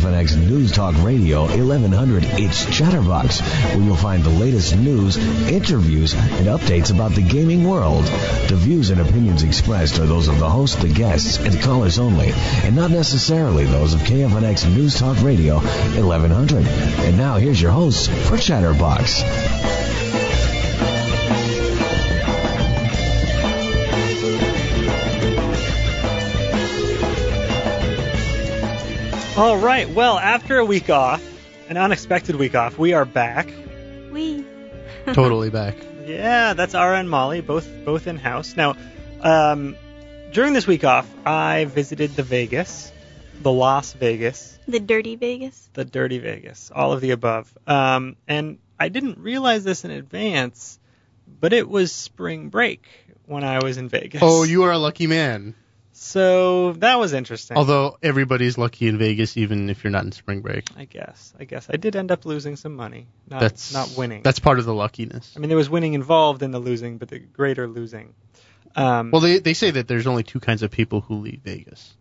KFNX News Talk Radio 1100, it's Chatterbox, where you'll find the latest news, interviews, and updates about the gaming world. The views and opinions expressed are those of the host, the guests, and callers only, and not necessarily those of KFNX News Talk Radio 1100. And now here's your host for Chatterbox. All right. Well, after a week off, an unexpected week off, we are back. We. totally back. Yeah, that's Ara and Molly, both both in house. Now, um, during this week off, I visited the Vegas, the Las Vegas, The dirty Vegas. the Dirty Vegas, all of the above. Um, and I didn't realize this in advance, but it was spring break when I was in Vegas. Oh, you are a lucky man. So that was interesting. Although everybody's lucky in Vegas, even if you're not in spring break. I guess. I guess I did end up losing some money, not That's not winning. That's part of the luckiness. I mean, there was winning involved in the losing, but the greater losing. Um, Well, they they say that there's only two kinds of people who leave Vegas: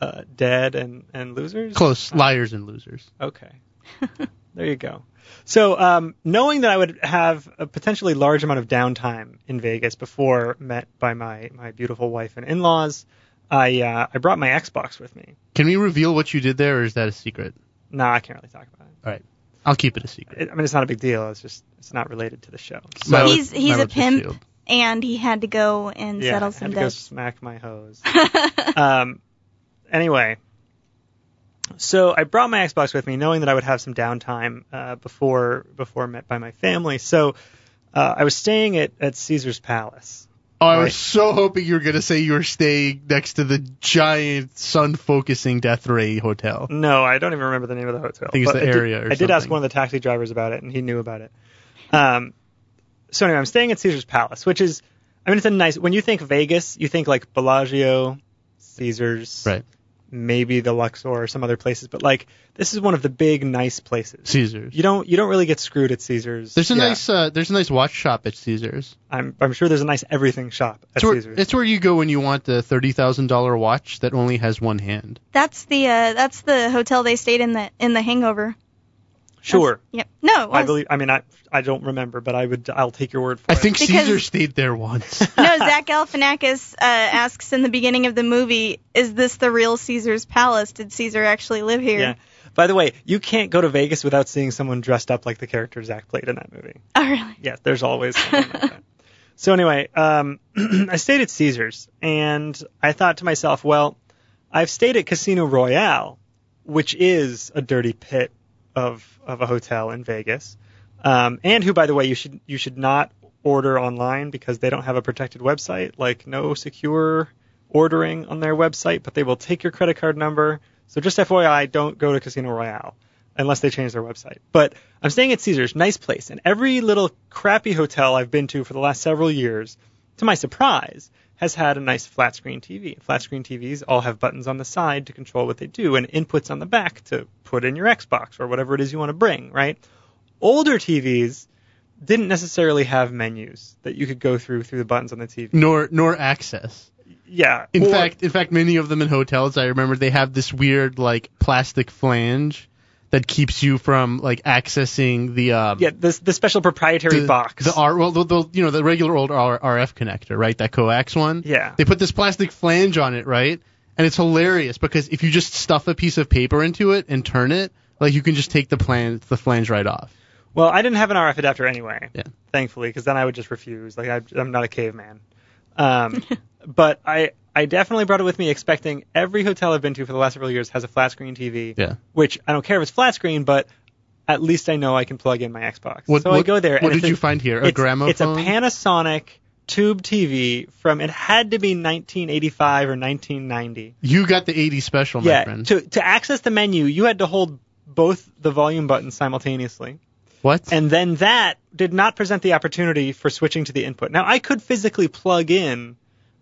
uh, dead and and losers. close liars and losers. Okay. there you go. So, um, knowing that I would have a potentially large amount of downtime in Vegas before met by my, my beautiful wife and in-laws, I uh, I brought my Xbox with me. Can we reveal what you did there, or is that a secret? No, I can't really talk about it. All right, I'll keep it a secret. it. I mean, it's not a big deal. It's just it's not related to the show. So, My he's lip- he's a pimp, and he had to go and yeah, settle I some had to go debts. smack my hose. um, anyway, so I brought my Xbox with me, knowing that I would have some downtime uh, before before met by my family. So uh, I was staying at, at Caesar's Palace. Oh, I Right. was so hoping you were gonna say you were staying next to the giant sun-focusing Death Ray hotel. No, I don't even remember the name of the hotel. I think it's the did- area or I did ask one of the taxi drivers about it, and he knew about it. Um, so anyway, I'm staying at Caesar's Palace, which is, I mean, it's a nice. When you think Vegas, you think like Bellagio, Caesar's, Right, maybe the Luxor or some other places, but like this is one of the big nice places. Caesars. You don't you don't really get screwed at Caesar's. There's a Yeah. nice uh, there's a nice watch shop at Caesars. I'm I'm sure there's a nice everything shop at It's where, Caesar's. it's where you go when you want the thirty thousand dollar watch that only has one hand. That's the uh, that's the hotel they stayed in the in the Hangover. Sure. Yep. No, it was. I believe. I mean, I I don't remember, but I would. I'll take your word for I it. I think Because- Caesar stayed there once. no, Zach Galifianakis uh, asks in the beginning of the movie, "Is this the real Caesar's palace? Did Caesar actually live here?" Yeah. By the way, you can't go to Vegas without seeing someone dressed up like the character Zach played in that movie. Oh, really? Yes, there's always someone like that. So anyway, um, I stayed at Caesars, and I thought to myself, well, I've stayed at Casino Royale, which is a dirty pit of of a hotel in Vegas, um, and who, by the way, you should you should not order online because they don't have a protected website, like no secure ordering on their website, but they will take your credit card number. So just FYI, don't go to Casino Royale unless they change their website. But I'm staying at Caesars, nice place, and every little crappy hotel I've been to for the last several years, to my surprise, has had a nice flat screen TV. Flat screen TVs all have buttons on the side to control what they do and inputs on the back to put in your Xbox or whatever it is you want to bring, right? Older TVs didn't necessarily have menus that you could go through through the buttons on the TV. nor nor access. Yeah. In or- fact, in fact, many of them in hotels, I remember they have this weird like plastic flange that keeps you from like accessing the um, yeah, this the special proprietary the, box. the R well the, the you know the regular old R, RF connector, right? That coax one. Yeah. They put this plastic flange on it, right? And it's hilarious because if you just stuff a piece of paper into it and turn it, like you can just take the plan the flange right off. Well, I didn't have an RF adapter anyway, Yeah. thankfully, because then I would just refuse. Like I, I'm not a caveman. Um, but I, I definitely brought it with me, expecting every hotel I've been to for the last several years has a flat screen TV. Yeah. Which I don't care if it's flat screen, but at least I know I can plug in my Xbox. What, so I what- go there. What did you find here? A it's, gramophone. It's a Panasonic tube TV from it had to be 1985 or 1990. You got the 80 special, my yeah. friend. To to access the menu, you had to hold both the volume buttons simultaneously. what? And then that did not present the opportunity for switching to the input. Now I could physically plug in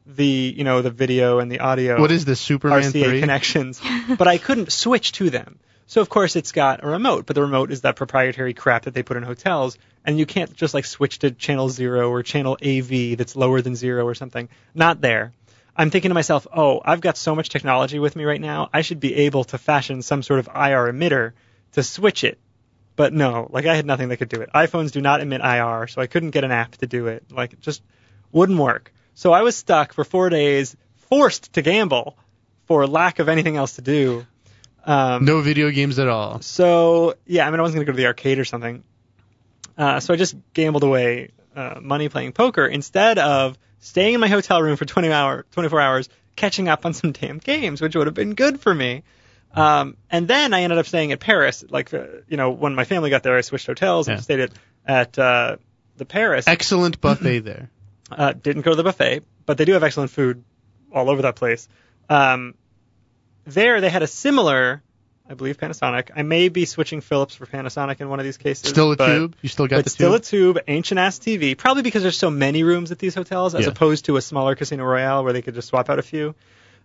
the you know the video and the audio what is this? Superman RCA 3? connections, but I couldn't switch to them. So of course it's got a remote, but the remote is that proprietary crap that they put in hotels, and you can't just like switch to channel zero or channel AV that's lower than zero or something. Not there. I'm thinking to myself, oh, I've got so much technology with me right now. I should be able to fashion some sort of IR emitter to switch it. But no, like I had nothing that could do it. iPhones do not emit IR, so I couldn't get an app to do it. Like it just wouldn't work. So I was stuck for four days, forced to gamble for lack of anything else to do. Um, No video games at all. so yeah, I mean, I wasn't gonna go to the arcade or something. Uh, so I just gambled away uh, money playing poker instead of staying in my hotel room for 20 hour, 24 hours, catching up on some damn games, which would have been good for me. Um, and then I ended up staying at Paris. Like, uh, you know, when my family got there, I switched hotels and Yeah. stayed at at uh, the Paris. Excellent buffet there. Uh, didn't go to the buffet, but they do have excellent food all over that place. Um, there, they had a similar, I believe, Panasonic. I may be switching Philips for Panasonic in one of these cases. Still a but, tube. You still got the still tube. a tube, ancient ass TV. Probably because there's so many rooms at these hotels, as Yeah. opposed to a smaller Casino Royale where they could just swap out a few.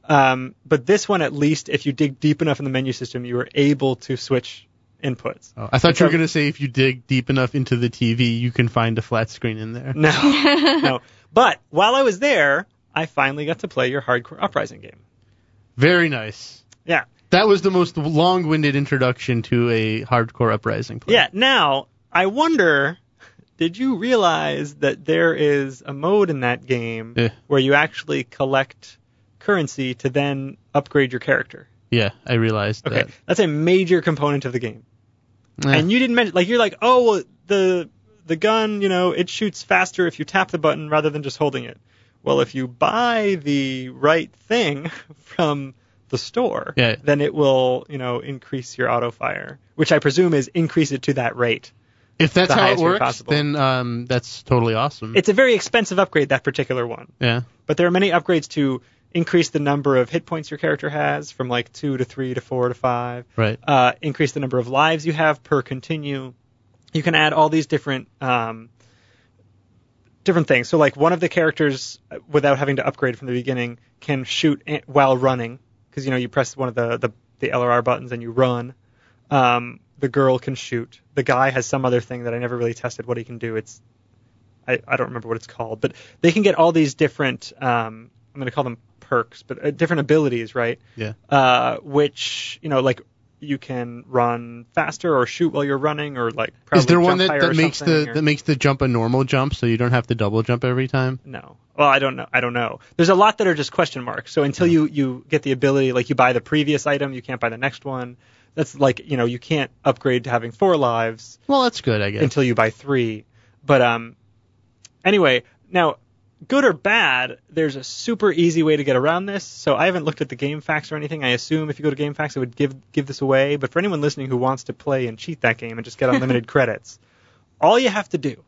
Um, but this one, at least, if you dig deep enough in the menu system, you were able to switch inputs. Oh, I thought It's you were going to say if you dig deep enough into the TV, you can find a flat screen in there. No, no. But while I was there, I finally got to play your Hard Corps Uprising game. Very nice. Yeah. That was the most long-winded introduction to a Hard Corps Uprising play. Yeah. Now, I wonder, did you realize that there is a mode in that game Yeah. where you actually collect currency to then upgrade your character? Yeah, I realized Okay. that. That's a major component of the game. Eh, And you didn't mention, like, you're like, oh, well, the the gun, you know, it shoots faster if you tap the button rather than just holding it. Well, if you buy the right thing from the store, Yeah. then it will, you know, increase your auto fire, which I presume is increase it to that rate. if that's how it works, possible. then um, that's totally awesome. It's a very expensive upgrade, that particular one. yeah. But there are many upgrades to increase the number of hit points your character has from like two to three to four to five. Right. uh, increase the number of lives you have per continue. You can add all these different um, different things. So like one of the characters, uh, without having to upgrade from the beginning, can shoot a- while running because you know you press one of the the, the LRR buttons and you run. Um, the girl can shoot. The guy has some other thing that I never really tested what he can do. It's I, I don't remember what it's called, but they can get all these different. Um, I'm going to call them perks, but uh, different abilities, right? Yeah. uh, which you know like you can run faster or shoot while you're running or like Is there one that, that makes the or- that makes the jump a normal jump, so you don't have to double jump every time? no well i don't know i don't know there's a lot that are just question marks so until you you get the ability like you buy the previous item you can't buy the next one that's like you know you can't upgrade to having four lives Well, that's good, I guess. until you buy three but um anyway now good or bad there's a super easy way to get around this. So i haven't looked at the GameFAQs or anything. I assume if you go to GameFAQs it would give give this away. But for anyone listening who wants to play and cheat that game and just get unlimited credits all you have to do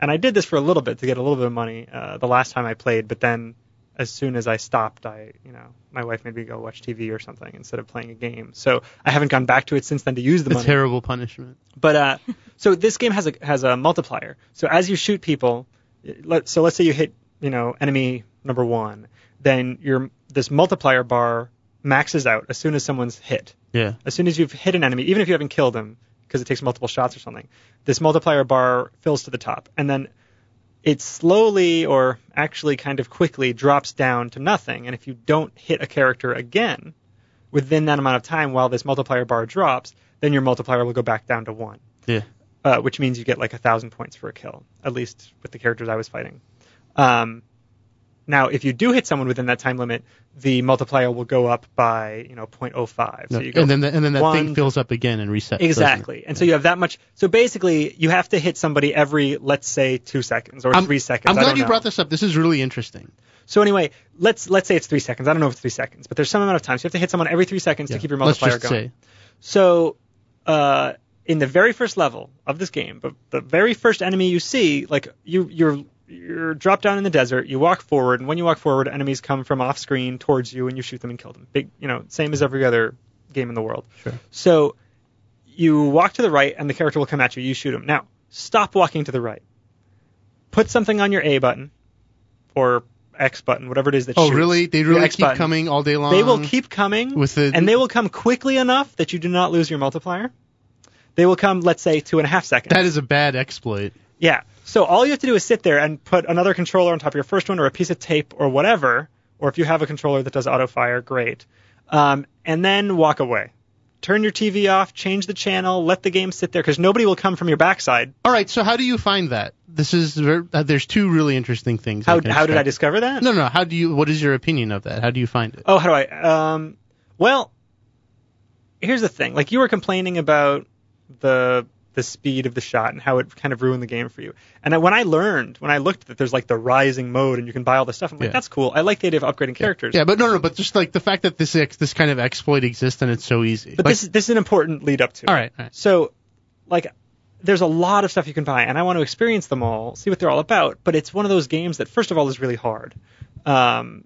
and i did this for a little bit to get a little bit of money uh, the last time i played but then as soon as i stopped i you know my wife made me go watch tv or something instead of playing a game. So i haven't gone back to it since then to use the a money. terrible punishment. but uh, so this game has a has a multiplier. So as you shoot people, let so let's say you hit you know enemy number one, then your this multiplier bar maxes out as soon as someone's hit. Yeah. As soon as you've hit an enemy, even if you haven't killed them, because it takes multiple shots or something, this multiplier bar fills to the top, and then it slowly or actually kind of quickly drops down to nothing. And if you don't hit a character again within that amount of time while this multiplier bar drops, then your multiplier will go back down to one Yeah. Uh, which means you get like a thousand points for a kill, at least with the characters I was fighting. Um, now, if you do hit someone within that time limit, the multiplier will go up by you know 0.05. So you go and then the, and then that one- thing fills up again and resets. exactly, and so you have that much. So basically, you have to hit somebody every let's say two seconds or I'm, three seconds. I'm glad you know. brought this up. This is really interesting. So anyway, let's let's say it's three seconds. I don't know if it's three seconds, but there's some amount of time. So you have to hit someone every three seconds Yeah. to keep your Let's multiplier just going. say. So, uh, in the very first level of this game, but the very first enemy you see, like you, you're you're dropped down in the desert. You walk forward, and when you walk forward, enemies come from off screen towards you, and you shoot them and kill them. Big, you know, same as every other game in the world. Sure. So, you walk to the right, and the character will come at you. You shoot him. Now, stop walking to the right. Put something on your A button, or X button, whatever it is that. Oh, shoots. really? They really keep button. coming all day long. They will keep coming with the and they will come quickly enough that you do not lose your multiplier. They will come, let's say, two and a half seconds. That is a bad exploit. yeah. So all you have to do is sit there and put another controller on top of your first one, or a piece of tape, or whatever, or if you have a controller that does auto fire, great. Um, and then walk away. Turn your TV off, change the channel, let the game sit there because nobody will come from your backside. All right, so how do you find that? This is uh, there's two really interesting things. How, how did I discover that? No, no. How do you? What is your opinion of that? How do you find it? Oh, how do I? Um, well, here's the thing. Like you were complaining about the the speed of the shot and how it kind of ruined the game for you. And I, when I learned, when I looked that there's like the rising mode and you can buy all this stuff, I'm like, Yeah. that's cool. I like the idea of upgrading characters. Yeah, but no, no. But just like the fact that this ex- this kind of exploit exists and it's so easy. But Like- this is this is an important lead up to. all right, all right. So, like, there's a lot of stuff you can buy, and I want to experience them all, see what they're all about. But it's one of those games that, first of all, is really hard. Um,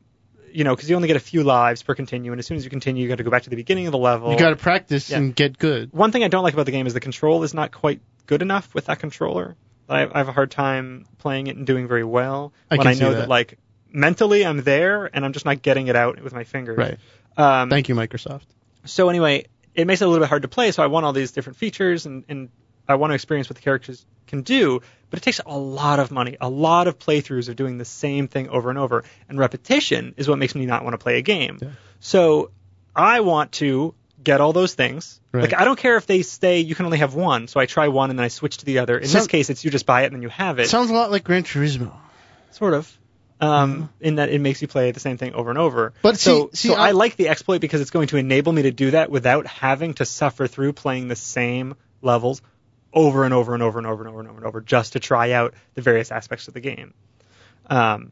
you know, because you only get a few lives per continue, and as soon as you continue, you got to go back to the beginning of the level. You got to practice Yeah. and get good. One thing I don't like about the game is the control is not quite good enough with that controller. I, I have a hard time playing it and doing very well I when I know that. like mentally I'm there and I'm just not getting it out with my fingers. Right. Um, Thank you, Microsoft. so anyway, it makes it a little bit hard to play. So I want all these different features and, and I want to experience what the characters can do. But it takes a lot of money, a lot of playthroughs of doing the same thing over and over. And repetition is what makes me not want to play a game. Yeah. So I want to get all those things. Right. Like I don't care if they say you can only have one. So I try one and then I switch to the other. In So- this case, it's you just buy it and then you have it. Sounds a lot like Gran Turismo. Sort of. Um, in that it makes you play the same thing over and over. Mm-hmm. But so, see- see, so I, I- like the exploit because it's going to enable me to do that without having to suffer through playing the same levels over and over and over and over and over and over and over just to try out the various aspects of the game. Um,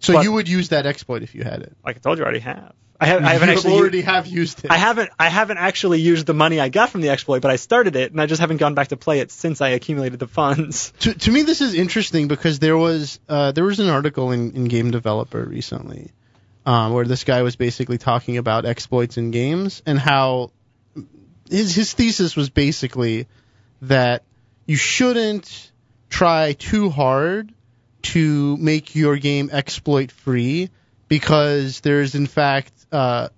So But- you would use that exploit if you had it. like I told you, I already have. I, have, I haven't you actually. already have used it. I haven't. I haven't actually used the money I got from the exploit, but I started it, and I just haven't gone back to play it since I accumulated the funds. to, to me, this is interesting because there was uh, there was an article in, in Game Developer recently um, where this guy was basically talking about exploits in games and how his his thesis was basically that you shouldn't try too hard to make your game exploit free because there's in fact uh,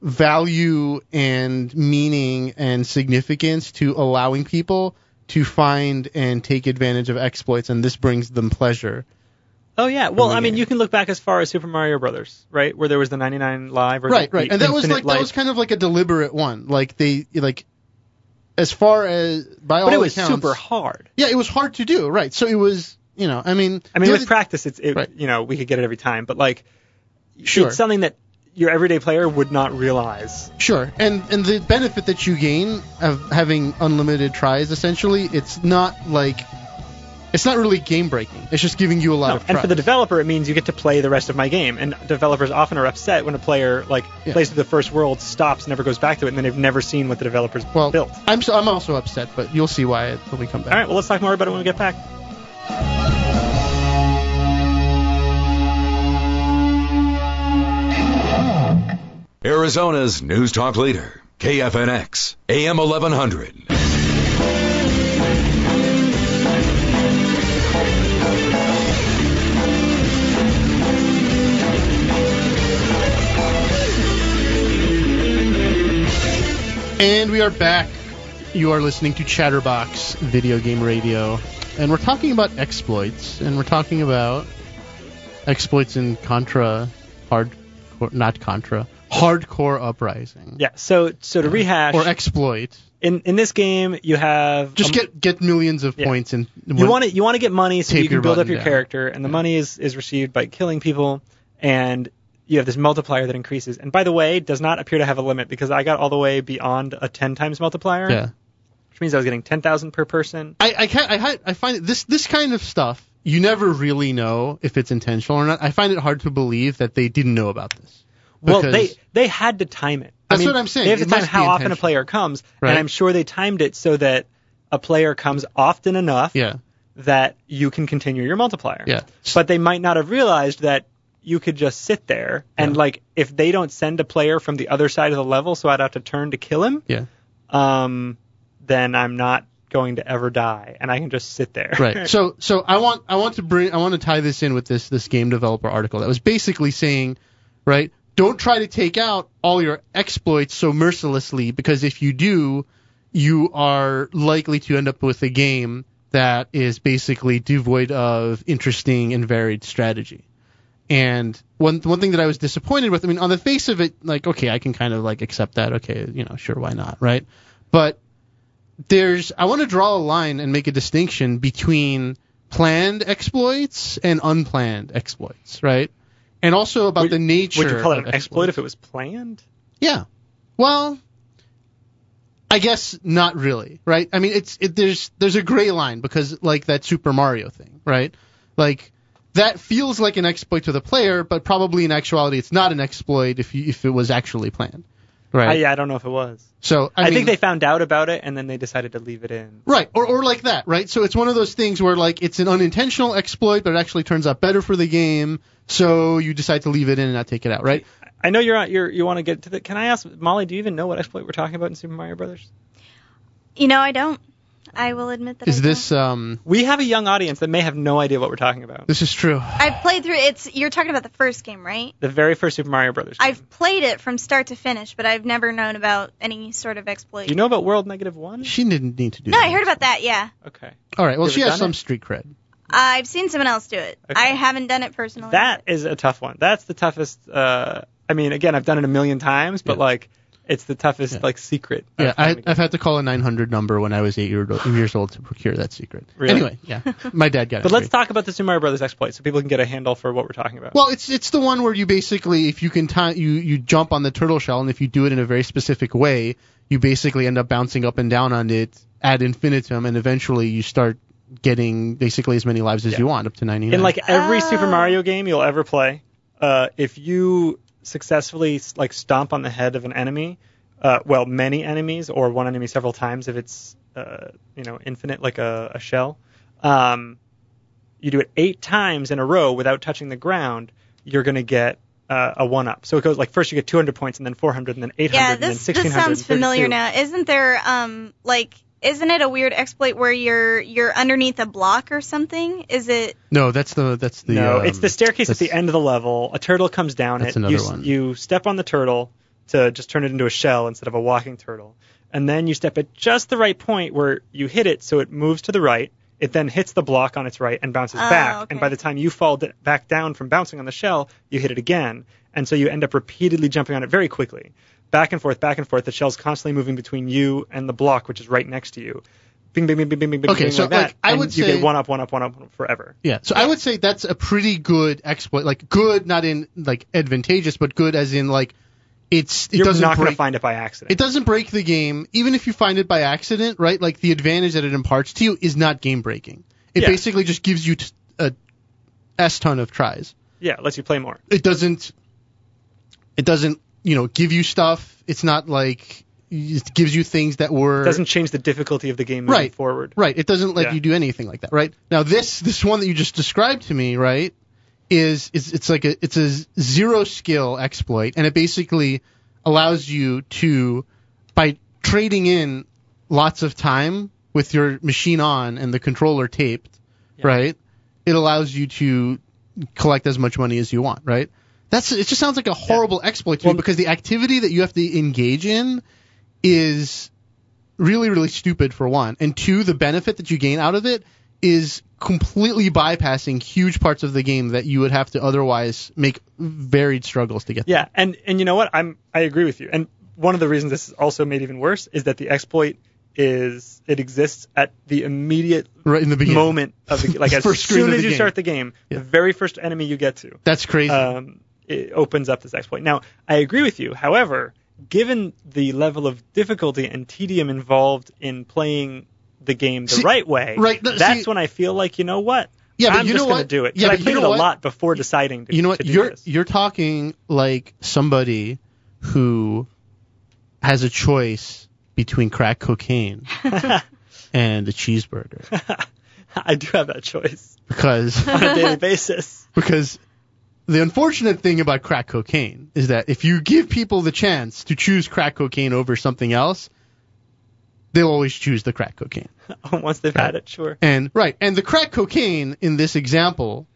value and meaning and significance to allowing people to find and take advantage of exploits, and this brings them pleasure. Oh yeah. Well, I mean, game. you can look back as far as Super Mario Brothers, right, where there was the 99 live or Right, the, right, the and that was like life. that was kind of like a deliberate one. Like they like, as far as by all but it was accounts, super hard. Yeah, it was hard to do. Right, so it was you know, I mean, I mean, with other- practice, it's it, Right. you know we could get it every time, but like Sure. it's something that your everyday player would not realize. Sure, and and the benefit that you gain of having unlimited tries, essentially, it's not like it's not really game breaking. It's just giving you a lot No, of and for the developer, it means you get to play the rest of my game. And developers often are upset when a player like Yeah. plays through the first world, stops, never goes back to it, and then they've never seen what the developers well, built. I'm so, I'm also upset, but you'll see why when we come back. All right, well, let's talk more about it when we get back. Arizona's News Talk leader, KFNX, AM 1100. And we are back. You are listening to Chatterbox Video Game Radio, and we're talking about exploits, and we're talking about exploits in Contra, hard, not Contra, Hard Corps Uprising, Yeah. So so to rehash, or exploit. in in this game you have Just um, get get millions of yeah. points and you want to you want to get money so you can build up your down. character, and the money is is received by killing people, and you have this multiplier that increases. And by the way, it does not appear to have a limit because I got all the way beyond a 10 times multiplier, Yeah, which means I was getting 10,000 per person. I I, can't, I I find this this kind of stuff you never really know if it's intentional or not. I find it hard to believe that they didn't know about this. Well, they they had to time it. I That's mean, what I'm saying. They have to It time how often a player comes, Right. and I'm sure they timed it so that a player comes often enough yeah that you can continue your multiplier. yeah But they might not have realized that you could just sit there and Yeah. like if they don't send a player from the other side of the level, so I'd have to turn to kill him, yeah. um, then I'm not going to ever die, and I can just sit there. right. So so I want I want to bring I want to tie this in with this this game developer article that was basically saying, right, don't try to take out all your exploits so mercilessly because if you do, you are likely to end up with a game that is basically devoid of interesting and varied strategy. And one one thing that I was disappointed with, I mean, on the face of it, like, okay, I can kind of like accept that. Okay, you know, sure, why not, right? But there's, I want to draw a line and make a distinction between planned exploits and unplanned exploits, right? And also about Would- the nature. Would you call it an exploit if it was planned? yeah. Well, I guess not really, right? I mean, it's it, there's there's a gray line because like that Super Mario thing, right? Like that feels like an exploit to the player, but probably in actuality it's not an exploit if you, if it was actually planned, right? I, yeah, I don't know if it was. So I, I, mean, think they found out about it and then they decided to leave it in. Right, or or like that, right? So it's one of those things where like it's an unintentional exploit, but it actually turns out better for the game, so you decide to leave it in and not take it out, right? I know you're on, you're you want to get to the. Can I ask Molly? Do you even know what exploit we're talking about in Super Mario Brothers? You know, I don't. I will admit that. Is I this um We have a young audience that may have no idea what we're talking about. this is true. I've played through. It's you're talking about the first game, right? The very first Super Mario Brothers. game. I've played it from start to finish, but I've never known about any sort of exploit. Do you know about World Negative One? She didn't need to do no, that. I heard about that. Yeah, Okay. All right, well she has some it? street cred. I've seen someone else do it. Okay. I haven't done it personally. That is a tough one. That's the toughest. Uh, I mean, again, I've done it a million times, but Yeah. like, it's the toughest Yeah. like secret. Yeah, I, I've had to call a 900 number when I was eight year, years old to procure that secret. Really? Anyway, yeah, my dad got it. But let's talk about the Super Mario Brothers exploit so people can get a handle for what we're talking about. Well, it's it's the one where you basically, if you can time, you you jump on the turtle shell, and if you do it in a very specific way, you basically end up bouncing up and down on it ad infinitum, and eventually you start getting basically as many lives as Yeah. you want, up to 99. in like every Oh. Super Mario game you'll ever play, uh, if you successfully like stomp on the head of an enemy, uh, well, many enemies or one enemy several times if it's uh, you know infinite like a, a shell, um, you do it eight times in a row without touching the ground, you're gonna get uh, a one up. So it goes like first you get 200 points and then 400 and then 800 yeah, and then this 1600. this sounds familiar now. Isn't there um like isn't it a weird exploit where you're you're underneath a block or something? Is it no, that's the that's the no, um, it's the staircase at the end of the level. A turtle comes down That's it. another you, one. you step on the turtle to just turn it into a shell instead of a walking turtle. And then you step at just the right point where you hit it so it moves to the right. It then hits the block on its right and bounces Oh, back. okay. And by the time you fall d- back down from bouncing on the shell, you hit it again. And so you end up repeatedly jumping on it very quickly. Back and forth, back and forth. The shell's constantly moving between you and the block, which is right next to you. Bing, bing, bing, bing, bing, bing, Okay, bing, so, like that. like, I and would you say- get one up, one up, one up forever. Yeah, so I would say that's a pretty good exploit. Like good, not in like advantageous, but good as in like it's it You're doesn't not break to find it by accident. it doesn't break the game. Even if you find it by accident, right? Like the advantage that it imparts to you is not game breaking. It Yeah. basically just gives you t- a s ton of tries. Yeah, lets you play more. It doesn't. It doesn't you know give you stuff. It's not like it gives you things that were Doesn't change the difficulty of the game moving Right. forward. Right. It doesn't let Yeah. you do anything like that. Right. Now this this one that you just described to me, right, is is it's like a it's a zero skill exploit, and it basically allows you to by trading in lots of time with your machine on and the controller taped, Yeah. right? It allows you to collect as much money as you want, right? That's it. Just sounds like a horrible exploit to Well- me because the activity that you have to engage in is really, really stupid for one, and two, the benefit that you gain out of it is completely bypassing huge parts of the game that you would have to otherwise make varied struggles to get. Yeah, and and you know what? I'm I agree with you. And one of the reasons this is also made even worse is that the exploit is it exists at the immediate right in the beginning. moment of the like as soon as you game. start the game, Yeah. the very first enemy you get to, That's crazy. um, it opens up this exploit. Now, I agree with you. However, given the level of difficulty and tedium involved in playing the game the See- right way, right, no, that's see- when I feel like you know what. Yeah, I'm you just gonna do it. Yeah, I played know it a what? lot before deciding to, you know what? to do You're this. you're talking like somebody who has a choice between crack cocaine and a cheeseburger I do have that choice because on a daily basis. because the unfortunate thing about crack cocaine is that if you give people the chance to choose crack cocaine over something else, they'll always choose the crack cocaine. Once they've had it, sure. And right, and the crack cocaine in this example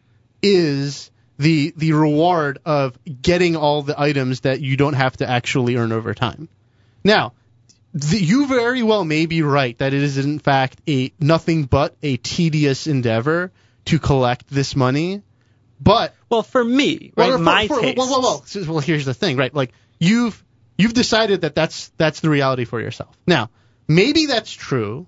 is the the reward of getting all the items that you don't have to actually earn over time. Now, the, you very well may be right that it is in fact a nothing but a tedious endeavor to collect this money, But Well, for me, right, well, for- my for- taste. Well, well, well, well, here's the thing, right? Like you've you've decided that that's that's the reality for yourself. Now, maybe that's true,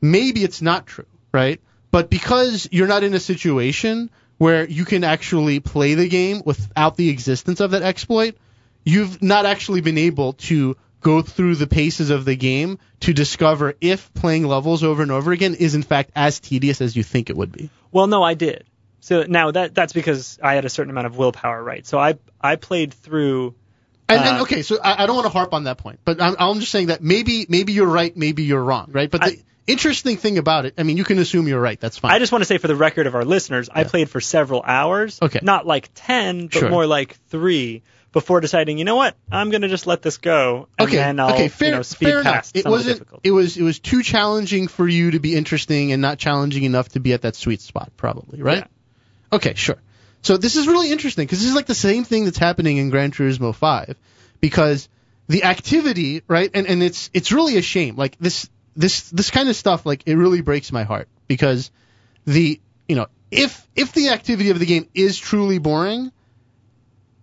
maybe it's not true, right? But because you're not in a situation where you can actually play the game without the existence of that exploit, you've not actually been able to go through the paces of the game to discover if playing levels over and over again is in fact as tedious as you think it would be. Well, no, I did. So now that that's because I had a certain amount of willpower, right? So I I played through. And, and Uh, okay, so I, I don't want to harp on that point, but I'm, I'm just saying that maybe maybe you're right, maybe you're wrong, right? But the I- interesting thing about it, I mean, you can assume you're right. That's fine. I just want to say for the record of our listeners, I played for several hours. Okay. Not like ten, but Sure. more like three before deciding, you know what, I'm gonna just let this go, and okay, then I'll okay, fair, you know, speed fair enough. past It some of wasn't. It was it was too challenging for you to be interesting, and not challenging enough to be at that sweet spot, probably, right? Okay, sure. So this is really interesting because this is like the same thing that's happening in Gran Turismo 5 because the activity, right? And and it's it's really a shame. Like this this this kind of stuff like it really breaks my heart because the you know, if if the activity of the game is truly boring,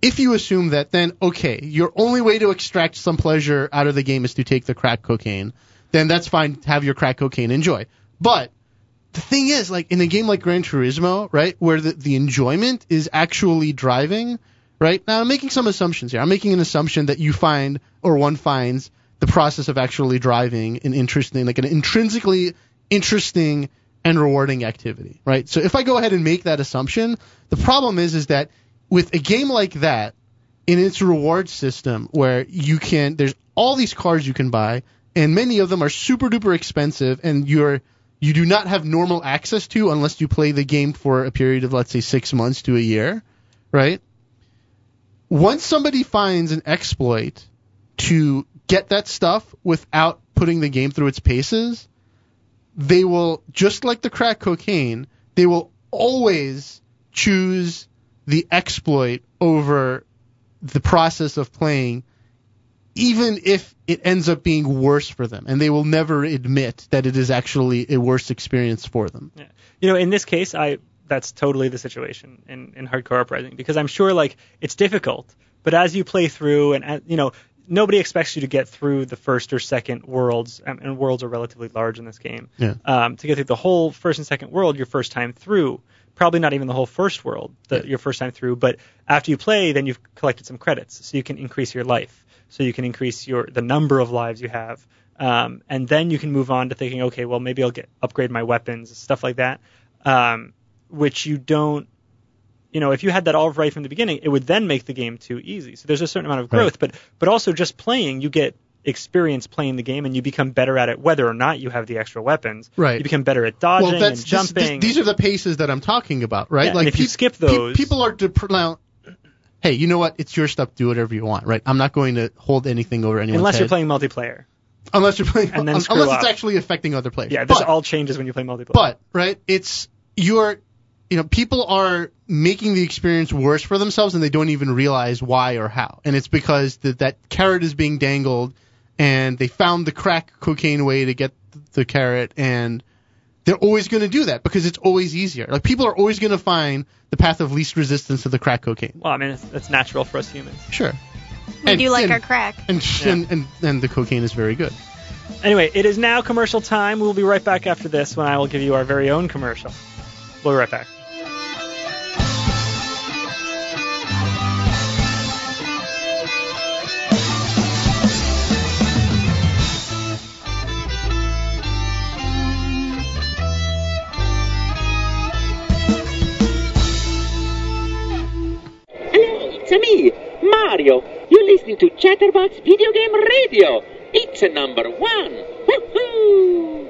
if you assume that then okay, your only way to extract some pleasure out of the game is to take the crack cocaine, then that's fine, have your crack cocaine, enjoy. But the thing is, like in a game like Gran Turismo, right, where the, the enjoyment is actually driving, right? Now I'm making some assumptions here. I'm making an assumption that you find or one finds the process of actually driving an interesting, like an intrinsically interesting and rewarding activity, right? So if I go ahead and make that assumption, the problem is is that with a game like that, in its reward system where you can there's all these cars you can buy and many of them are super duper expensive and you're you do not have normal access to unless you play the game for a period of let's say 6 months to a year, right? Once somebody finds an exploit to get that stuff without putting the game through its paces, they will just like the crack cocaine, they will always choose the exploit over the process of playing even if it ends up being worse for them and they will never admit that it is actually a worse experience for them. Yeah. You know, in this case, I that's totally the situation in, in Hard Corps Uprising because I'm sure like it's difficult, but as you play through and uh, you know nobody expects you to get through the first or second worlds, and worlds are relatively large in this game. Yeah. Um, to get through the whole first and second world your first time through, probably not even the whole first world the, Yeah. your first time through, but after you play, then you've collected some credits, so you can increase your life, so you can increase your the number of lives you have. Um, and then you can move on to thinking, okay, well maybe I'll get upgrade my weapons, stuff like that, um, which you don't you know, if you had that all right from the beginning, it would then make the game too easy. So there's a certain amount of growth, but but also just playing, you get experience playing the game, and you become better at it, whether or not you have the extra weapons. Right. You become better at dodging well, that's and this- this- jumping. these are the paces that I'm talking about, right? Yeah, and if you skip pe- those- people are dep- now. Hey, you know what? It's your stuff. Do whatever you want, right? I'm not going to hold anything over anyone's unless head. you're playing multiplayer. unless you're playing, and then un- unless up. it's actually affecting other players. Yeah, this but, all changes when you play multiplayer. but right, it's you're, you know, people are making the experience worse for themselves, and they don't even realize why or how. And it's because that that carrot is being dangled, and they found the crack cocaine way to get the carrot, and they're always going to do that because it's always easier. Like people are always going to find the path of least resistance to the crack cocaine. well, I mean, it's, that's natural for us humans. Sure. We And- do like and- our crack. And, Yeah. and, and and the cocaine is very good. Anyway, it is now commercial time. We'll be right back after this when I will give you our very own commercial. We'll be right back. Mario. You're listening to Chatterbox Video Game Radio. It's a number one. Woohoo!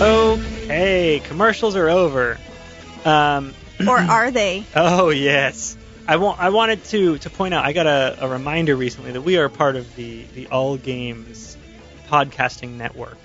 Okay, commercials are over. Um, Or are they? Oh yes. I want. I wanted to to point out. I got a, a reminder recently that we are part of the the All Games podcasting network.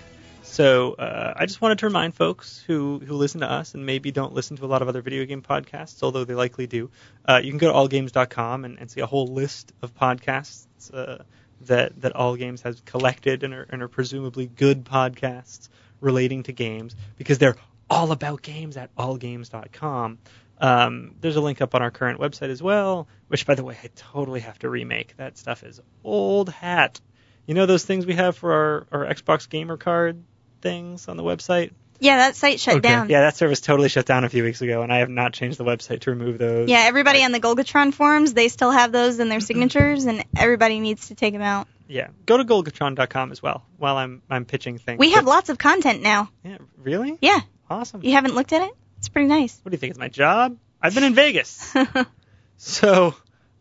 So uh, I just wanted to remind folks who, who listen to us and maybe don't listen to a lot of other video game podcasts, although they likely do. Uh, you can go to allgames.com and, and see a whole list of podcasts uh, that that All Games has collected and are, and are presumably good podcasts relating to games because they're all about games at allgames.com. Um, there's a link up on our current website as well, which, by the way, I totally have to remake. That stuff is old hat. You know those things we have for our, our Xbox gamer card things on the website? Yeah, that site shut down. Yeah, that service totally shut down a few weeks ago, and I have not changed the website to remove those. Yeah, everybody on the Golgatron forums, they still have those in their signatures, and everybody needs to take them out. Yeah, go to golgatron.com as well while I'm I'm pitching things. We have But- lots of content now. Yeah, really? Yeah, Awesome. you haven't looked at it? It's pretty nice. What do you think? It's my job? I've been in Vegas. so,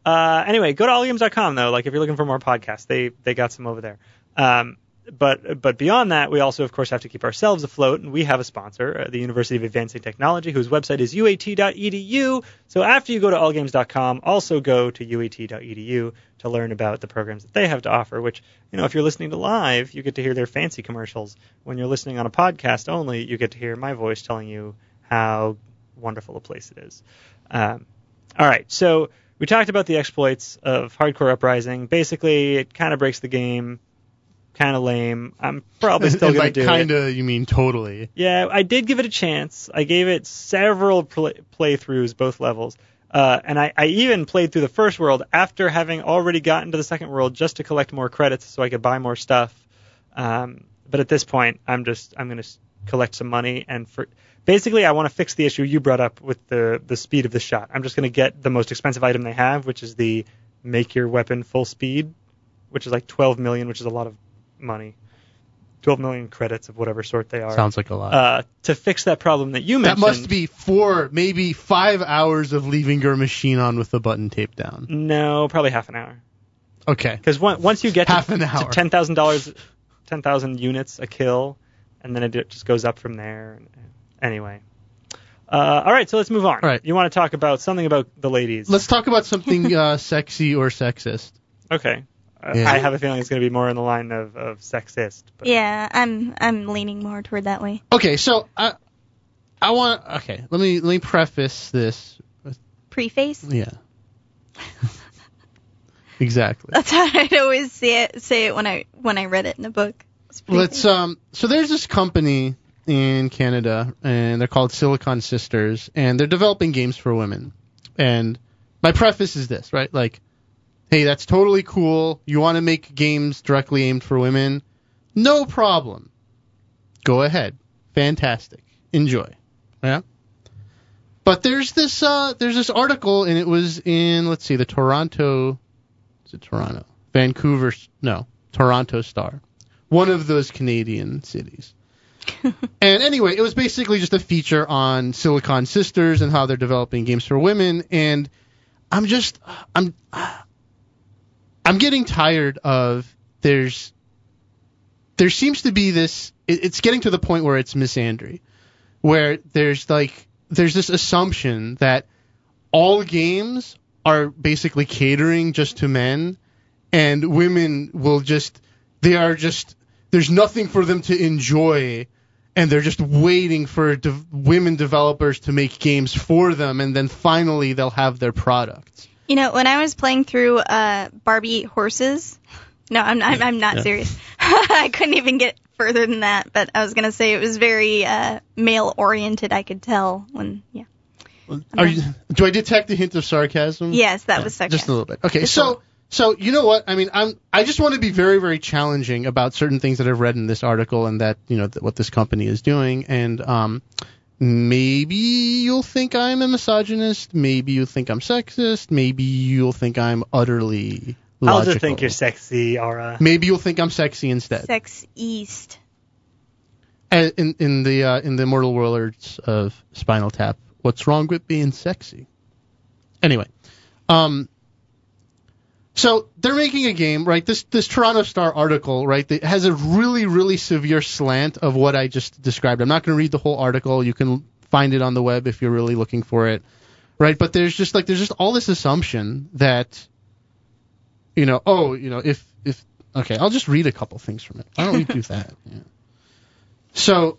uh, anyway, go to allgames.com though. Like if you're looking for more podcasts, they they got some over there. Um, but but beyond that, we also of course have to keep ourselves afloat, and we have a sponsor, uh, the University of Advancing Technology, whose website is uat.edu. So after you go to allgames.com, also go to uat.edu to learn about the programs that they have to offer. Which you know, if you're listening to live, you get to hear their fancy commercials. When you're listening on a podcast only, you get to hear my voice telling you how wonderful a place it is. Um, all right, so we talked about the exploits of Hard Corps Uprising. Basically, it kind of breaks the game, kind of lame. I'm probably still going to do it. kinda, you mean totally. Yeah, I did give it a chance. I gave it several play- playthroughs, both levels. Uh, and I, I even played through the first world after having already gotten to the second world just to collect more credits so I could buy more stuff. Um, but at this point, I'm just I'm going to collect some money and for basically I want to fix the issue you brought up with the the speed of the shot. I'm just going to get the most expensive item they have, which is the make your weapon full speed, which is like 12 million, which is a lot of money. 12 million credits of whatever sort they are Sounds like a lot. uh, to fix that problem that you mentioned. that must be four, maybe five hours of leaving your machine on with the button taped down. no, probably half an hour. Okay. Because once you get Half to, an to ten thousand dollars, ten thousand units a kill, and then it just goes up from there. Anyway, uh, all right, so let's move on. All right. You want to talk about something about the ladies? Let's talk about something uh, sexy or sexist. Okay. Uh, Yeah. I have a feeling it's going to be more in the line of, of sexist. But Yeah, I'm I'm leaning more toward that way. Okay, so I I want okay, let me let me preface this. Preface. Yeah. exactly. That's how I'd always say it say it when I when I read it in a book. Let's um so there's this company in Canada and they're called Silicon Sisters and they're developing games for women. And my preface is this, right? Like hey, that's totally cool. You want to make games directly aimed for women? No problem. Go ahead. Fantastic. Enjoy. Yeah. But there's this uh there's this article and it was in let's see the Toronto is it Toronto? Vancouver no, Toronto Star. One of those Canadian cities. and anyway, it was basically just a feature on Silicon Sisters and how they're developing games for women. And I'm just I'm I'm getting tired of there's there seems to be this it, it's getting to the point where it's misandry where there's like there's this assumption that all games are basically catering just to men and women will just they are just there's nothing for them to enjoy and they're just waiting for de- women developers to make games for them and then finally they'll have their product. You know, when I was playing through uh, Barbie Horses, no, I'm not, I'm not Yeah. serious. I couldn't even get further than that, but I was gonna say it was very uh, male oriented. I could tell when, yeah. Are you, do I detect a hint of sarcasm? Yes, that was sarcasm. Just a little bit. Okay, Just so little. So you know what? I mean, I'm I just want to be very very challenging about certain things that I've read in this article and that you know th- what this company is doing and um maybe you'll think I'm a misogynist, maybe you'll think I'm sexist, maybe you'll think I'm utterly Logical. I'll logical. just think you're sexy, Ara. Maybe you'll think I'm sexy instead. Sex East. In in the uh, in the immortal words of Spinal Tap, what's wrong with being sexy? Anyway, um, so they're making a game, right? This this Toronto Star article, right, that has a really really severe slant of what I just described. I'm not going to read the whole article. You can find it on the web if you're really looking for it, right? But there's just like there's just all this assumption that, you know, oh, you know, if if okay, I'll just read a couple things from it. Why don't we do that? Yeah. So,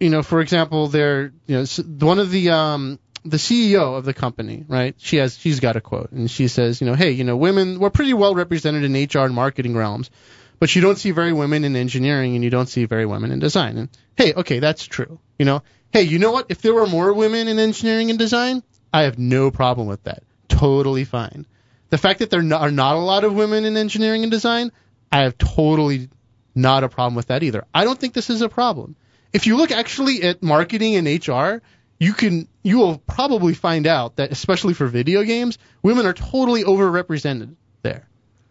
you know, for example, they're you know one of the um the CEO of the company, right? She has she's got a quote, and she says, you know, hey, you know, women we're pretty well represented in HR and marketing realms, but you don't see very women in engineering, and you don't see very women in design. And hey, okay, that's true. You know, hey, you know what? If there were more women in engineering and design, I have no problem with that. Totally fine. The fact that there are not a lot of women in engineering and design, I have totally not a problem with that either. I don't think this is a problem. If you look actually at marketing and HR, you can you will probably find out that especially for video games, women are totally overrepresented there.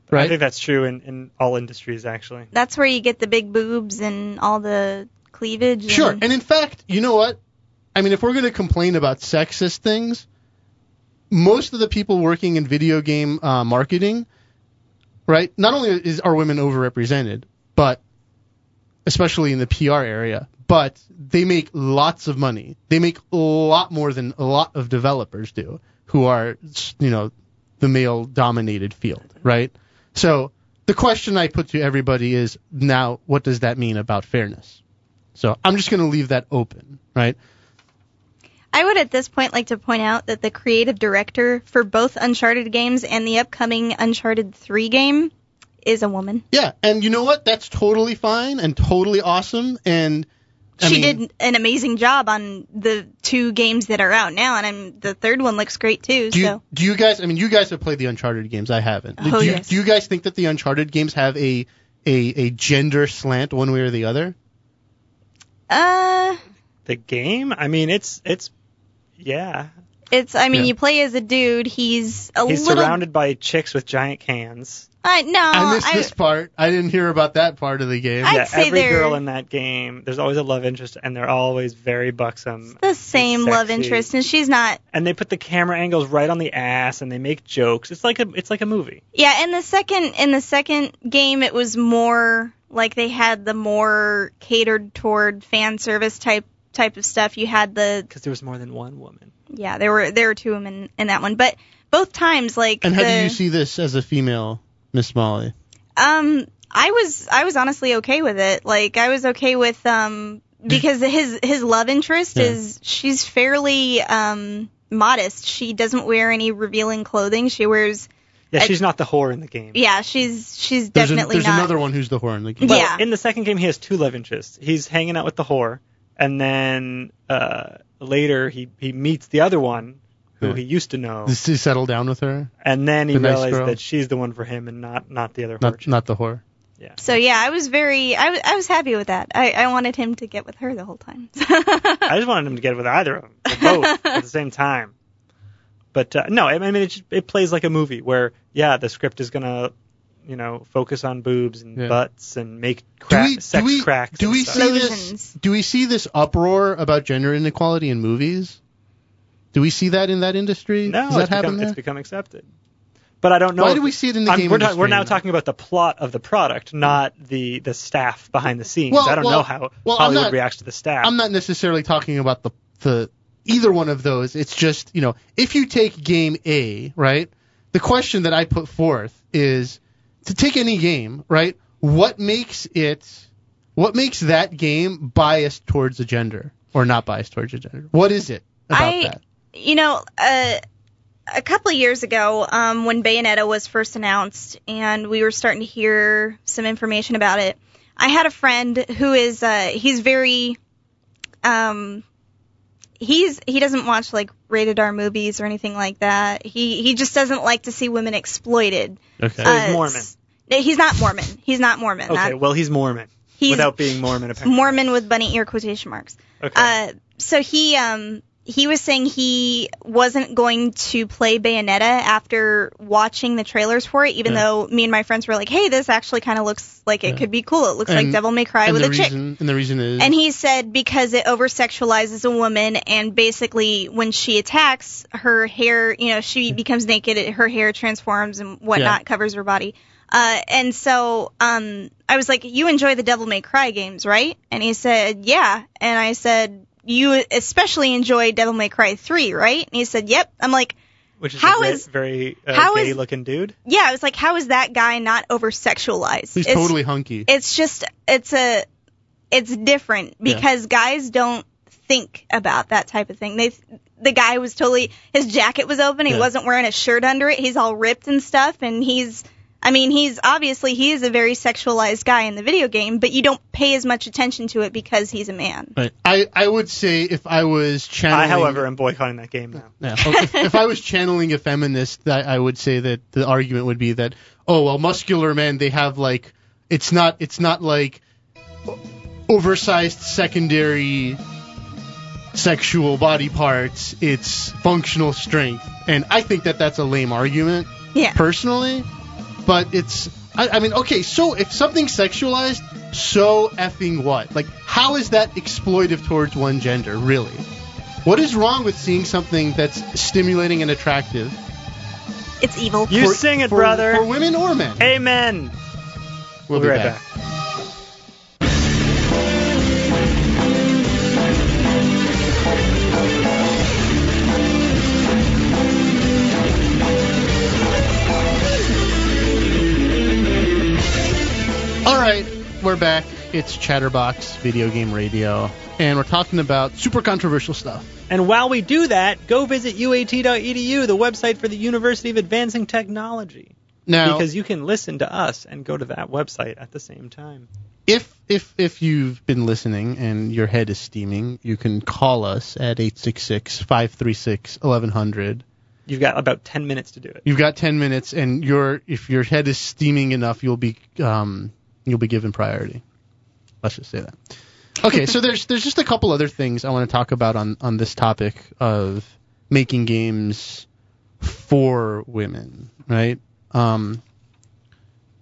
Right? I think that's true in, in all industries, actually. That's where you get the big boobs and all the cleavage. And, Sure. And in fact, you know what? I mean, if we're going to complain about sexist things, most of the people working in video game uh, marketing, right? Not only is are women overrepresented, but especially in the PR area, but they make lots of money. They make a lot more than a lot of developers do, who are, you know, the male-dominated field, right? So the question I put to everybody is now, what does that mean about fairness? So I'm just going to leave that open, right? I would at this point like to point out that the creative director for both Uncharted games and the upcoming Uncharted 3 game is a woman. Yeah, and you know what? That's totally fine and totally awesome. And I she mean, did an amazing job on the two games that are out now, and I'm, the third one looks great too. Do you, so do you guys? I mean, you guys have played the Uncharted games. I haven't. Oh, do, you, yes. do you guys think that the Uncharted games have a a, a gender slant one way or the other? uh, The game, I mean, it's it's yeah. it's I mean Yeah. you play as a dude. He's a He's little. surrounded by chicks with giant cans. I no. I missed I, this part. I didn't hear about that part of the game. I'd yeah, say every girl in that game, there's always a love interest, and they're always very buxom. the same love interest, and she's not. And they put the camera angles right on the ass, and they make jokes. It's like a it's like a movie. Yeah, in the second in the second game, it was more like they had the more catered toward fan service type type of stuff. You had the Because there was more than one woman. yeah, there were there were two women in that one, but both times like and how the, do you see this as a female, Miss Molly? um I was I was honestly okay with it. Like I was okay with um because his his love interest Yeah. is she's fairly um modest. She doesn't wear any revealing clothing. She wears Yeah, she's not the whore in the game. yeah, she's she's There's, a, definitely there's not. another one who's the whore in the game. Well, Yeah. in the second game, he has two love interests. He's hanging out with the whore, and then uh, later he he meets the other one, who Yeah. he used to know, Does he settle down with her? and then he the realized girl? that she's the one for him and not not the other. Not chick. not the whore. yeah. So yeah, I was very, I was, I was happy with that. I, I wanted him to get with her the whole time. I just wanted him to get with either of them, both at the same time. But uh, no, I mean it, just, it plays like a movie where yeah, the script is gonna you know focus on boobs and Yeah. butts and make Do we sex do we cracks. do we see this? Do we see this uproar about gender inequality in movies? Do we see that in that industry? No, Does that it's, happen become, there? it's become accepted. But I don't know. Why do we see it in the I'm- game we're, ta- industry we're now now? talking about the plot of the product, not the the staff behind the scenes. Well, I don't well, know how well, Hollywood not- reacts to the staff. I'm not necessarily talking about the the either one of those. It's just you know if you take game A, right? The question that I put forth is to take any game, right? What makes it what makes that game biased towards a gender or not biased towards a gender? What is it about I- that? You know, uh, a couple of years ago, um, when Bayonetta was first announced, and we were starting to hear some information about it, I had a friend who is, uh, he's very, um, he's he doesn't watch like rated R movies or anything like that. He he just doesn't like to see women exploited. Okay. So he's Uh, Mormon. s- He's not Mormon. He's not Mormon. Okay, Not- well he's Mormon he's without being Mormon apparently. Mormon with bunny ear quotation marks. Okay. Uh, so he um he was saying he wasn't going to play Bayonetta after watching the trailers for it, even Yeah. though me and my friends were like, "Hey, this actually kind of looks like it Yeah. could be cool. It looks like Devil May Cry with a chick." and the reason is And he said because it over sexualizes a woman and basically when she attacks, her hair, you know, she becomes naked, her hair transforms and whatnot, Yeah. covers her body. Uh, and so, um, I was like, you enjoy the Devil May Cry games, right? And he said, yeah. And I said, you especially enjoy Devil May Cry 3, right? And he said, yep. I'm like, Which is how a is- very, very uh, how gay is- looking dude. yeah, I was like, how is that guy not over sexualized? he's It's- totally hunky. it's just it's a it's different Yeah. because guys don't think about that type of thing. They the guy was totally his jacket was open, he Yeah. wasn't wearing a shirt under it, he's all ripped and stuff and he's I mean, he's obviously he is a very sexualized guy in the video game, but you don't pay as much attention to it because he's a man. Right. I, I would say if I was channeling. I, however, am boycotting that game now. Yeah. Oh, if, if I was channeling a feminist, that I would say that the argument would be that oh well, muscular men they have like it's not it's not like oversized secondary sexual body parts. It's functional strength, and I think that that's a lame argument Yeah. personally. But it's I, I mean okay, so if something's sexualized, so effing what? Like how is that exploitive towards one gender really? What is wrong with seeing something that's stimulating and attractive? It's evil. You for- sing it, for- brother. For women or men. Amen. We'll, be right back. All back. It's Chatterbox Video Game Radio, and we're talking about super controversial stuff. And while we do that, go visit uat.edu, the website for the University of Advancing Technology, Now, because you can listen to us and go to that website at the same time. if if if you've been listening and your head is steaming, you can call us at 866-536-1100. You've got about 10 minutes to do it. You've got 10 minutes, and your if your head is steaming enough, you'll be um, you'll be given priority. Let's just say that. Okay, so there's there's just a couple other things I want to talk about on on this topic of making games for women, right? Um,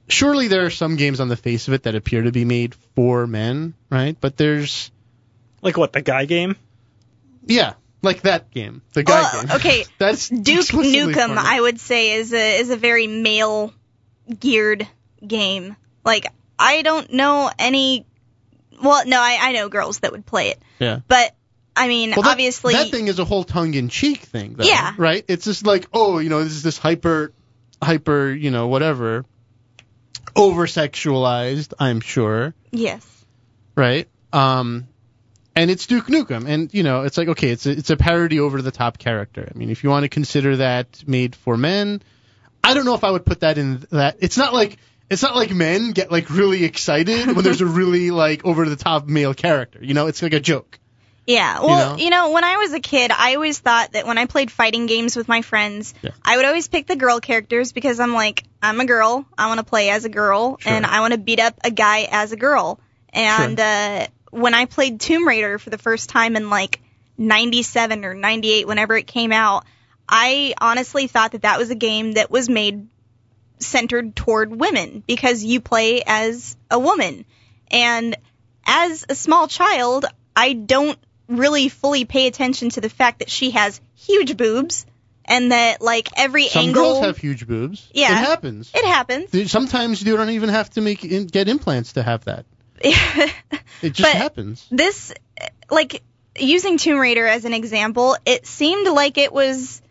surely there are some games on the face of it that appear to be made for men, right? But there's Like what, the guy game? yeah, like that game, the guy Well, game. okay, That's Duke Nukem. I would say, is a is a very male geared game. Like I don't know any. Well, no, I, I know girls that would play it, yeah. but I mean, Well, that, obviously, that thing is a whole tongue-in-cheek thing, though, Yeah. right? It's just like, oh, you know, this is this hyper, hyper, you know, whatever, over-sexualized. I'm sure, yes, right? Um, and it's Duke Nukem, and you know, it's like, okay, it's a, it's a parody over-the-top character. I mean, if you want to consider that made for men, I don't know if I would put that in that. It's not like. It's not like men get like really excited when there's a really like over the top male character. You know, it's like a joke. yeah. Well, know? you know, when I was a kid, I always thought that when I played fighting games with my friends, Yeah. I would always pick the girl characters because I'm like, I'm a girl, I want to play as a girl, Sure. and I want to beat up a guy as a girl. And uh, when I played Tomb Raider for the first time in like 97 or 98, whenever it came out, I honestly thought that that was a game that was made centered toward women because you play as a woman. And as a small child, I don't really fully pay attention to the fact that she has huge boobs and that like every Some angle girls have huge boobs. Yeah. it happens. it happens. Sometimes you don't even have to make in, get implants to have that. It just But- happens. this like using Tomb Raider as an example, it seemed like it was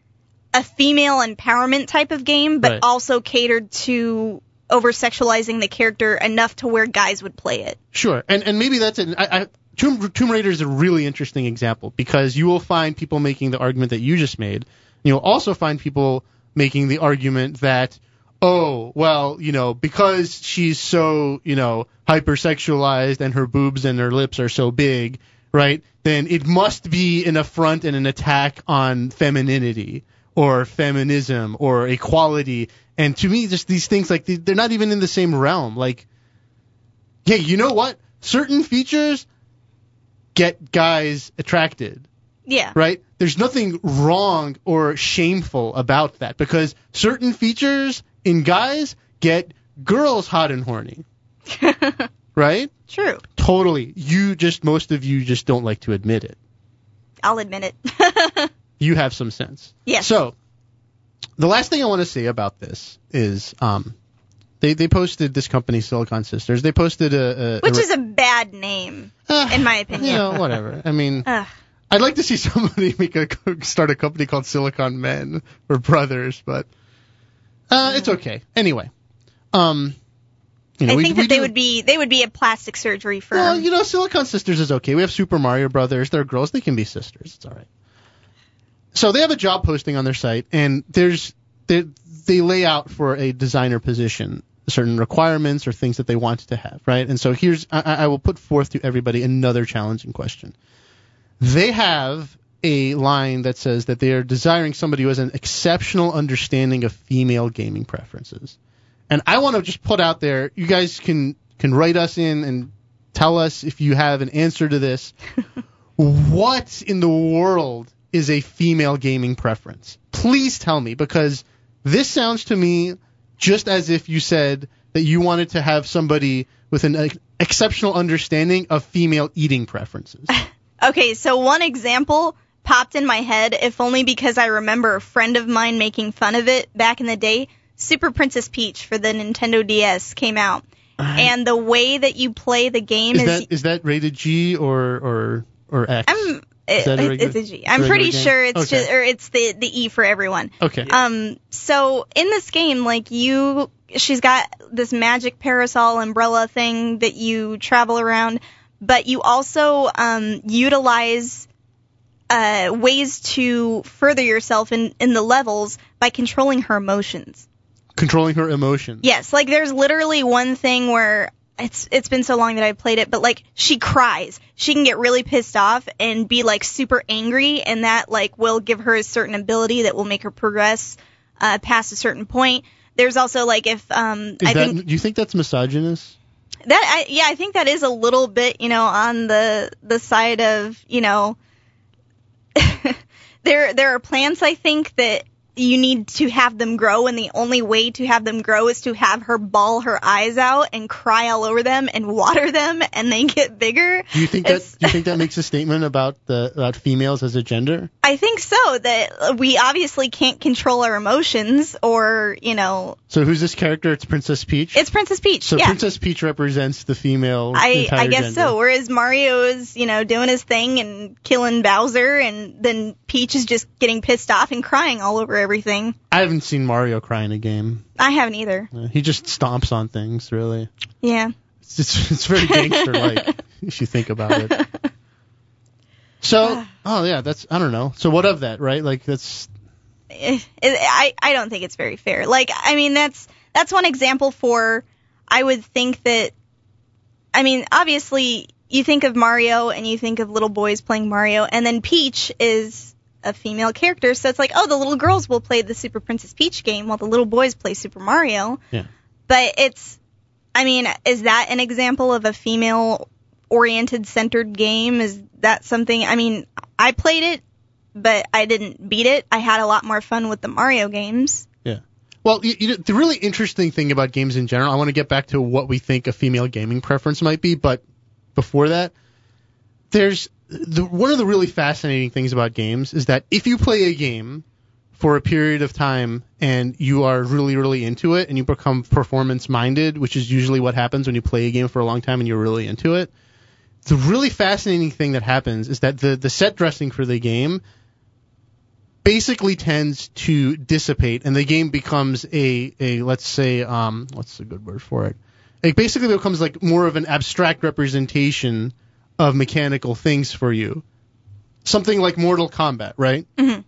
a female empowerment type of game, but Right. also catered to over sexualizing the character enough to where guys would play it. Sure, and and maybe that's it. I, I, Tomb, Tomb Raider is a really interesting example because you will find people making the argument that you just made. You'll also find people making the argument that oh well you know because she's so you know hypersexualized and her boobs and her lips are so big right then it must be an affront and an attack on femininity or feminism or equality and to me just these things like they- they're not even in the same realm like hey you know what certain features get guys attracted Yeah. right? There's nothing wrong or shameful about that because certain features in guys get girls hot and horny, right? True. Totally. You just, most of you just don't like to admit it. I'll admit it. You have some sense. Yes. So, the last thing I want to say about this is, um, they, they posted this company, Silicon Sisters. They posted a, a Which a, is a bad name, uh, in my opinion. you know, whatever. I mean, Ugh. I'd like to see somebody make a start a company called Silicon Men or Brothers, but uh, it's okay. Anyway, um, You know, I we- think that they do- would be they would be a plastic surgery firm. Well, you know, Silicon Sisters is okay. We have Super Mario Brothers. They're girls. They can be sisters. It's all right. So they have a job posting on their site, and there's they they lay out for a designer position certain requirements or things that they want to have, right? And so here's I, I I will put forth to everybody another challenging question. They have a line that says that they are desiring somebody who has an exceptional understanding of female gaming preferences. And I want to just put out there, you guys can can write us in and tell us if you have an answer to this. what in the world is a female gaming preference? Please tell me because this sounds to me just as if you said that you wanted to have somebody with an ex- exceptional understanding of female eating preferences. Okay, so one example popped in my head, if only because I remember a friend of mine making fun of it back in the day. Super Princess Peach for the Nintendo DS came out, uh-huh. and the way that you play the game Is is, that is that rated G or or or X? I'm Is that a it, regular- it's a G. I'm regular pretty game? sure it's Okay. just or it's the the E for everyone. okay. Um, so in this game, like you, she's got this magic parasol umbrella thing that you travel around, but you also um, utilize uh, ways to further yourself in in the levels by controlling her emotions. Controlling her emotions. Yes, like there's literally one thing where it's it's been so long that I've played it, but like she cries. She can get really pissed off and be like super angry, and that like will give her a certain ability that will make her progress uh, past a certain point. There's also like if um Is I that, think do you think that's misogynist? that I, yeah I think that is a little bit you know on the the side of you know there there are plants I think that you need to have them grow and the only way to have them grow is to have her ball her eyes out and cry all over them and water them and they get bigger. Do you think that do you think that makes a statement about the about females as a gender? I think so that we obviously can't control our emotions or you know So who's this character? It's Princess Peach. it's Princess Peach. so yeah. Princess Peach represents the female. I, I guess gender. so. Whereas Mario is, you know, doing his thing and killing Bowser, and then Peach is just getting pissed off and crying all over everything. I haven't seen Mario cry in a game. I haven't either. Uh, he just stomps on things. Really, Yeah. it's it's, it's very gangster like if you think about it. So, oh yeah, that's I don't know. So what of that, right? Like that's I I don't think it's very fair. Like I mean that's that's one example for I would think that I mean obviously you think of Mario and you think of little boys playing Mario and then Peach is a female character so it's like oh the little girls will play the Super Princess Peach game while the little boys play Super Mario. Yeah. But it's I mean is that an example of a female oriented centered game is that something I mean I played it but I didn't beat it. I had a lot more fun with the Mario games. Yeah. Well, you, you know, the really interesting thing about games in general, I want to get back to what we think a female gaming preference might be, but before that, there's the, one of the really fascinating things about games is that if you play a game for a period of time and you are really, really into it and you become performance minded, which is usually what happens when you play a game for a long time and you're really into it, the really fascinating thing that happens is that the, the set dressing for the game basically tends to dissipate and the game becomes a, a let's say um what's a good word for it? It basically becomes like more of an abstract representation of mechanical things for you. Something like mortal kombat right? Mhm.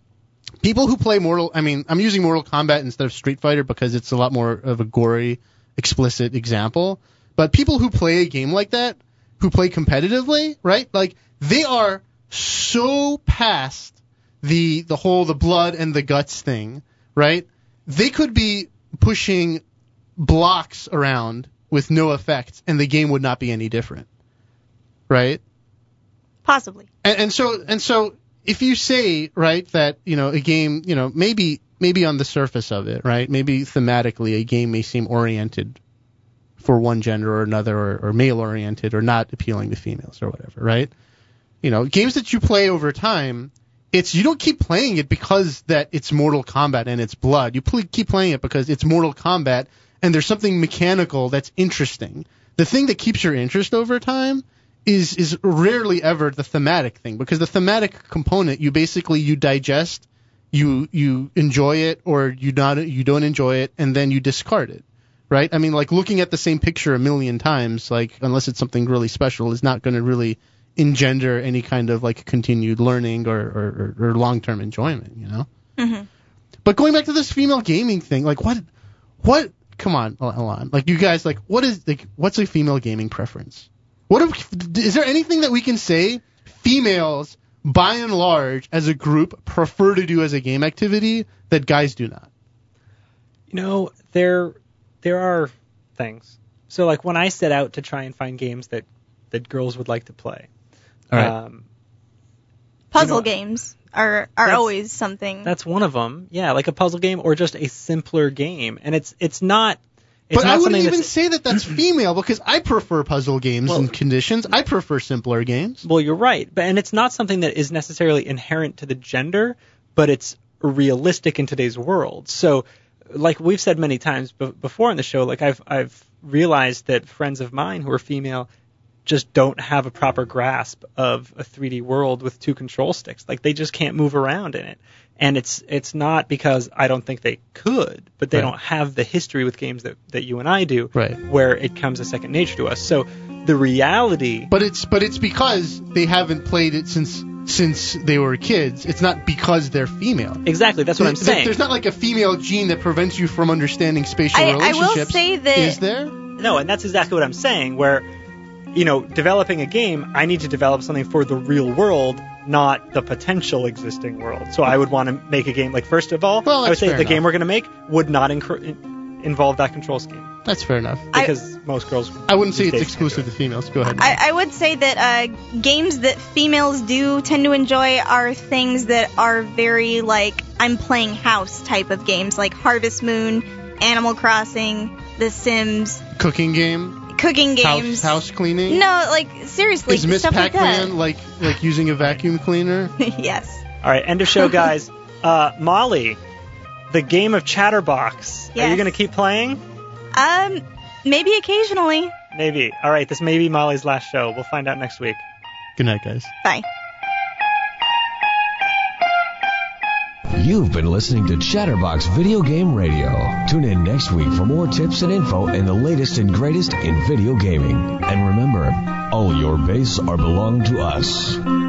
people who play mortal i mean i'm using mortal kombat instead of street fighter because it's a lot more of a gory explicit example. But people who play a game like that who play competitively right? Like they are so past the the whole the blood and the guts thing, right? They could be pushing blocks around with no effect, and the game would not be any different, right? Possibly. And, and so and so if you say right that you know a game you know maybe maybe on the surface of it right maybe thematically a game may seem oriented for one gender or another or, or male oriented or not appealing to females or whatever right you know games that you play over time it's you don't keep playing it because that it's Mortal Kombat and it's blood you pl- keep playing it because it's Mortal Kombat and there's something mechanical that's interesting the thing that keeps your interest over time is is rarely ever the thematic thing because the thematic component you basically you digest you you enjoy it or you not you don't enjoy it and then you discard it right? I mean, like looking at the same picture a million times, like unless it's something really special, is not going to really engender any kind of like continued learning or or, or, or long term enjoyment, you know. hmm But going back to this female gaming thing, like what, what? Come on, Alon. Like you guys, like what is like what's a female gaming preference? What if, is there anything that we can say females, by and large, as a group, prefer to do as a game activity that guys do not? You know, there there are things. So like when I set out to try and find games that that girls would like to play. All right. Um, Puzzle know, games are are always something. that's one of them. Yeah, like a puzzle game or just a simpler game. And it's it's not it's but I wouldn't even say that that's female because I prefer puzzle games Well- and conditions. I prefer simpler games. Well, you're right, but and it's not something that is necessarily inherent to the gender, but it's realistic in today's world. So, like we've said many times b- before on the show, like I've I've realized that friends of mine who are female just don't have a proper grasp of a 3D world with two control sticks. Like they just can't move around in it. And it's it's not because I don't think they could, but they Right. don't have the history with games that, that you and I do, Right. where it comes a second nature to us. So the reality But it's but it's because they haven't played it since since they were kids. It's not because they're female. Exactly, that's what I'm saying. There's not like a female gene that prevents you from understanding spatial I- I will relationships. say that- is there? No, and that's exactly what I'm saying. Where, you know, developing a game, I need to develop something for the real world, not the potential existing world. So I would want to make a game like first of all, Well, I would say the fair game we're going to make would not incur- in- involve that control scheme That's fair enough. I- because most girls. I wouldn't say it's days can't do exclusive to females. Go ahead. I, I would say that uh, games that females do tend to enjoy are things that are very like I'm playing house type of games, like Harvest Moon, Animal Crossing, The Sims, Cooking game, cooking games. house cleaning. No, like seriously, Is Miss stuff Pac-Man like like like using a vacuum cleaner? yes. All right, end of show, guys. uh, Molly, the game of Chatterbox. Are you going to keep playing? Um, maybe occasionally. Maybe. All right, this may be Molly's last show. We'll find out next week. Good night, guys. Bye. You've been listening to Chatterbox Video Game Radio. Tune in next week for more tips and info and the latest and greatest in video gaming. And remember, all your base are belong to us.